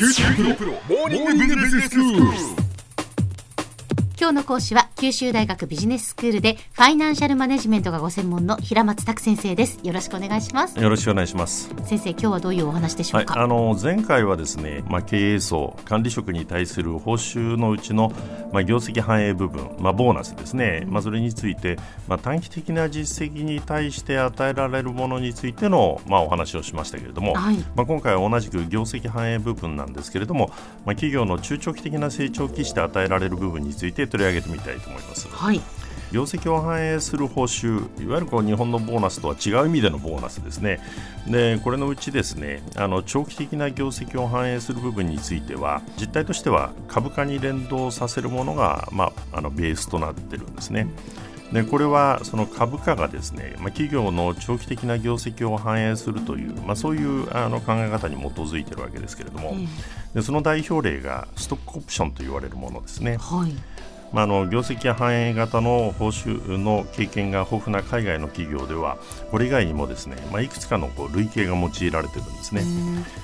九州大学モーニングビジネススクール今日の講師は九州大学ビジネススクールでファイナンシャルマネジメントがご専門の平松卓先生です。よろしくお願いします。よろしくお願いします。先生今日はどういうお話でしょうか、はい、あの前回はですね、まあ、経営層管理職に対する報酬のうちの、まあ、業績反映部分、まあ、ボーナスですね、まあ、それについて、まあ、短期的な実績に対して与えられるものについての、まあ、お話をしましたけれども、はい、まあ、今回は同じく業績反映部分なんですけれども、まあ、企業の中長期的な成長期して与えられる部分について取り上げてみたいと思います。はい業績を反映する報酬いわゆるこう日本のボーナスとは違う意味でのボーナスですねでこれのうちですねあの長期的な業績を反映する部分については実態としては株価に連動させるものが、まあ、あのベースとなってるんですね。でこれはその株価がですね、まあ、企業の長期的な業績を反映するという、まあ、そういうあの考え方に基づいているわけですけれども、でその代表例がストックオプションと言われるものですね。はいまあ、あの業績反映型の報酬の経験が豊富な海外の企業ではこれ以外にもですね、まあ、いくつかのこう類型が用いられてるんですね。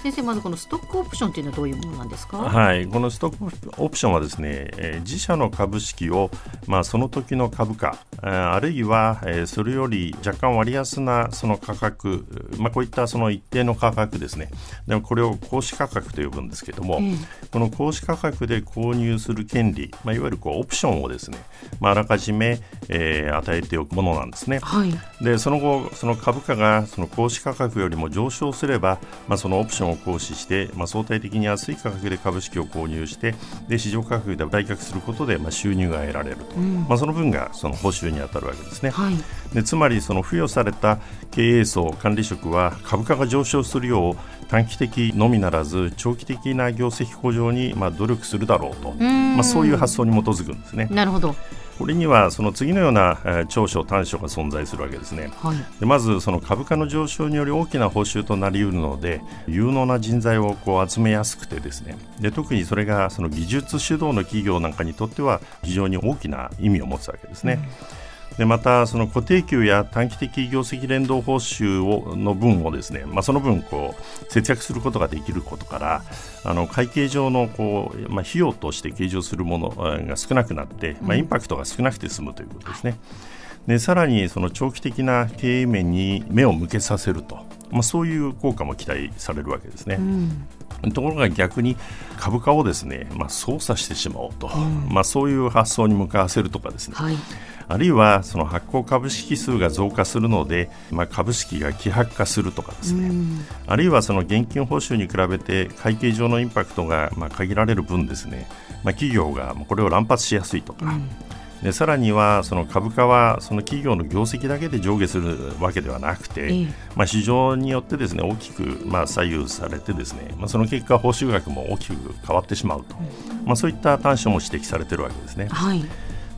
先生まずこのストックオプションというのはどういうものなんですか？はい。このストックオプションはですね、えー、自社の株式を、まあ、その時の株価あるいは、えー、それより若干割安なその価格、まあ、こういったその一定の価格ですね。でもこれを公式価格と呼ぶんですけども、えー、この公式価格で購入する権利、まあ、いわゆるこうオプションをですね、まあ、あらかじめ、えー、与えておくものなんですね。はい、でその後、その株価がその公式価格よりも上昇すれば、まあ、そのオプションを行使して、まあ、相対的に安い価格で株式を購入してで市場価格で売却することで、まあ、収入が得られると、うん、まあ、その分がその報酬に当たるわけですね。はい、でつまりその付与された経営層管理職は株価が上昇するよう短期的のみならず長期的な業績向上にまあ努力するだろうと。まあ、そういう発想に基づくんですね。なるほど。これにはその次のような、えー、長所短所が存在するわけですね、はい、でまずその株価の上昇により大きな報酬となりうるので有能な人材をこう集めやすくてですね。で特にそれがその技術主導の企業なんかにとっては非常に大きな意味を持つわけですね。うんでまたその固定給や短期的業績連動報酬をの分をですね、まあ、その分こう節約することができることからあの会計上のこう、まあ、費用として計上するものが少なくなって、まあ、インパクトが少なくて済むということですね。でさらにその長期的な経営面に目を向けさせると、まあ、そういう効果も期待されるわけですね。うん。ところが逆に株価をですね、まあ、操作してしまおうと、うん、まあ、そういう発想に向かわせるとかですね、はいあるいはその発行株式数が増加するので、まあ、株式が希薄化するとかですね、あるいはその現金報酬に比べて会計上のインパクトがまあ限られる分ですね、まあ、企業がこれを乱発しやすいとか、うん。でさらにはその株価はその企業の業績だけで上下するわけではなくて、ええ、まあ、市場によってですね大きくまあ左右されてですね、まあ、その結果報酬額も大きく変わってしまうと、うん、まあ、そういった短所も指摘されているわけですね。はい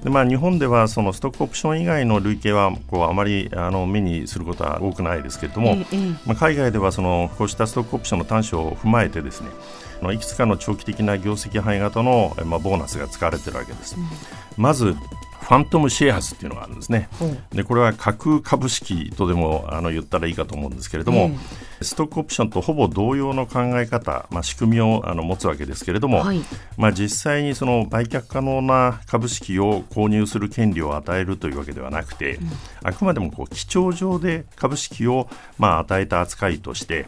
でまあ、日本ではそのストックオプション以外の累計はこうあまりあの目にすることは多くないですけれども、ええ、まあ、海外ではそのこうしたストックオプションの短所を踏まえてですねいくつかの長期的な業績範囲型の、まあ、ボーナスが使われているわけです。うん、まずファントムシェアスっていうのがあるんですね。でこれは架空株式とでもあの言ったらいいかと思うんですけれども、ストックオプションとほぼ同様の考え方、まあ、仕組みをあの持つわけですけれども、はい、まあ、実際にその売却可能な株式を購入する権利を与えるというわけではなくて、うん、あくまでもこう基調上で株式をまあ与えた扱いとして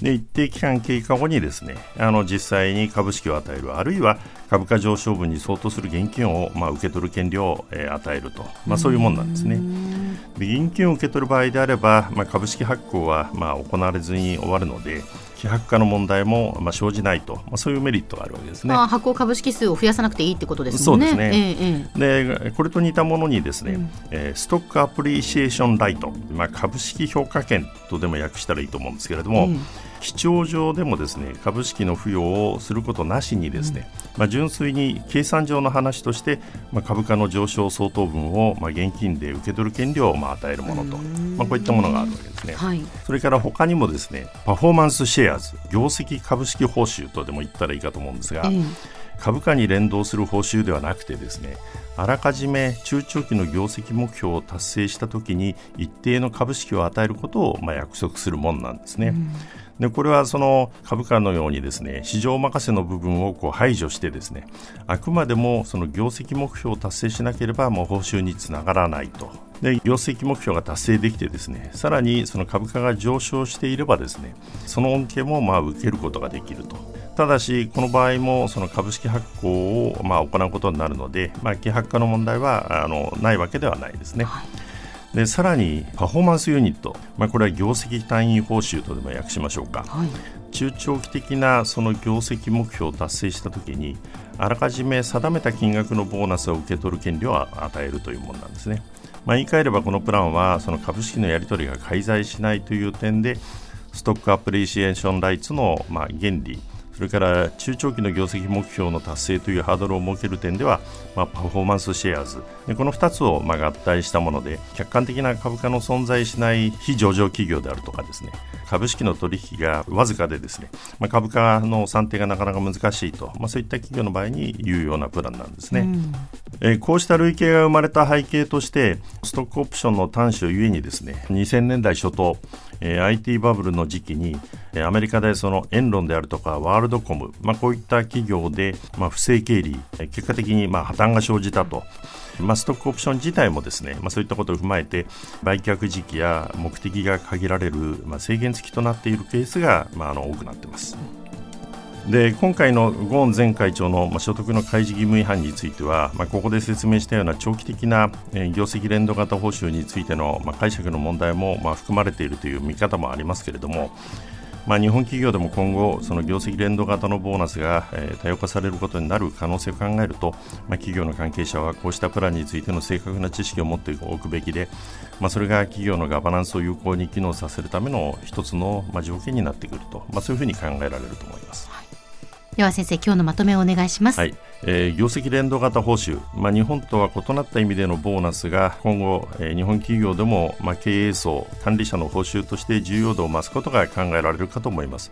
で一定期間経過後にですねあの実際に株式を与えるあるいは株価上昇分に相当する現金をまあ受け取る権利を、えー、与えると、まあ、そういうものなんですね。で現金を受け取る場合であれば、まあ、株式発行はまあ行われずに終わるので希薄化の問題もまあ生じないと、まあ、そういうメリットがあるわけですね。まあ、発行株式数を増やさなくていいってことですね。そうですね、ええ、でこれと似たものにですね、うん、えー、ストックアプリシエーションライト、まあ、株式評価権とでも訳したらいいと思うんですけれども、うん基調上でもですね株式の付与をすることなしにですね、うん、まあ、純粋に計算上の話として、まあ、株価の上昇相当分を、まあ、現金で受け取る権利を、まあ、与えるものと、まあ、こういったものがあるわけですね、はい、それから他にもですねパフォーマンスシェアーズ業績株式報酬とでも言ったらいいかと思うんですが、株価に連動する報酬ではなくてですねあらかじめ中長期の業績目標を達成したときに一定の株式を与えることをまあ約束するものなんですね。でこれはその株価のようにですね市場任せの部分をこう排除してですねあくまでもその業績目標を達成しなければもう報酬につながらないと。で業績目標が達成できてですねさらにその株価が上昇していればですねその恩恵もまあ受けることができると。ただし、この場合もその株式発行をまあ行うことになるので、まあ、希薄化の問題はあのないわけではないですね。はい。でさらにパフォーマンスユニット、まあ、これは業績単位報酬とでも訳しましょうか、はい、中長期的なその業績目標を達成したときにあらかじめ定めた金額のボーナスを受け取る権利を与えるというものなんですね。まあ、言い換えればこのプランはその株式のやり取りが介在しないという点でストックアプリシエーションライツのまあ原理それから中長期の業績目標の達成というハードルを設ける点では、まあ、パフォーマンスシェアーズ。でこの2つをま合体したもので客観的な株価の存在しない非上場企業であるとかですね株式の取引がわずかでですね、まあ、株価の算定がなかなか難しいと、まあ、そういった企業の場合に有用なプランなんですね、うん、えー、こうした累計が生まれた背景としてストックオプションの端緒ゆえにですね2000年代初頭えー、IT バブルの時期に、アメリカでそのエンロンであるとかワールドコム、まあ、こういった企業で、まあ、不正経理、結果的にまあ破綻が生じたと。まあ、ストックオプション自体もですね、まあ、そういったことを踏まえて売却時期や目的が限られる、まあ、制限付きとなっているケースが、まあ、あの多くなっています。で今回のゴーン前会長の、まあ、所得の開示義務違反については、まあ、ここで説明したような長期的な、えー、業績連動型報酬についての、まあ、解釈の問題も、まあ、含まれているという見方もありますけれども、まあ、日本企業でも今後、その業績連動型のボーナスが、えー、多様化されることになる可能性を考えると、まあ、企業の関係者はこうしたプランについての正確な知識を持っておくべきで、まあ、それが企業のガバナンスを有効に機能させるための一つの、まあ、条件になってくると、まあ、そういうふうに考えられると思います。では先生今日のまとめをお願いします、はいえー、業績連動型報酬、まあ、日本とは異なった意味でのボーナスが今後、えー、日本企業でも、まあ、経営層管理者の報酬として重要度を増すことが考えられるかと思います。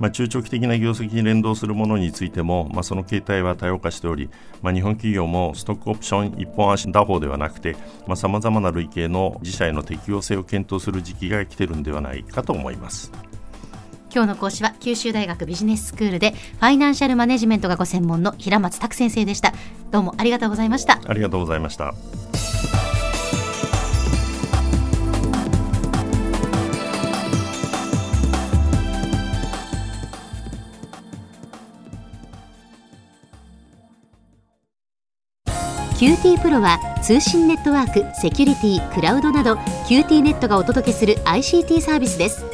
まあ、中長期的な業績に連動するものについても、まあ、その形態は多様化しており、まあ、日本企業もストックオプション一本足打法ではなくてさまざ、まな類型の自社への適用性を検討する時期が来ているのではないかと思います。今日の講師は九州大学ビジネススクールでファイナンシャルマネジメントがご専門の平松卓先生でした。どうもありがとうございました。ありがとうございました。QT プロは通信ネットワーク、セキュリティ、クラウドなど QT ネットがお届けする ICT サービスです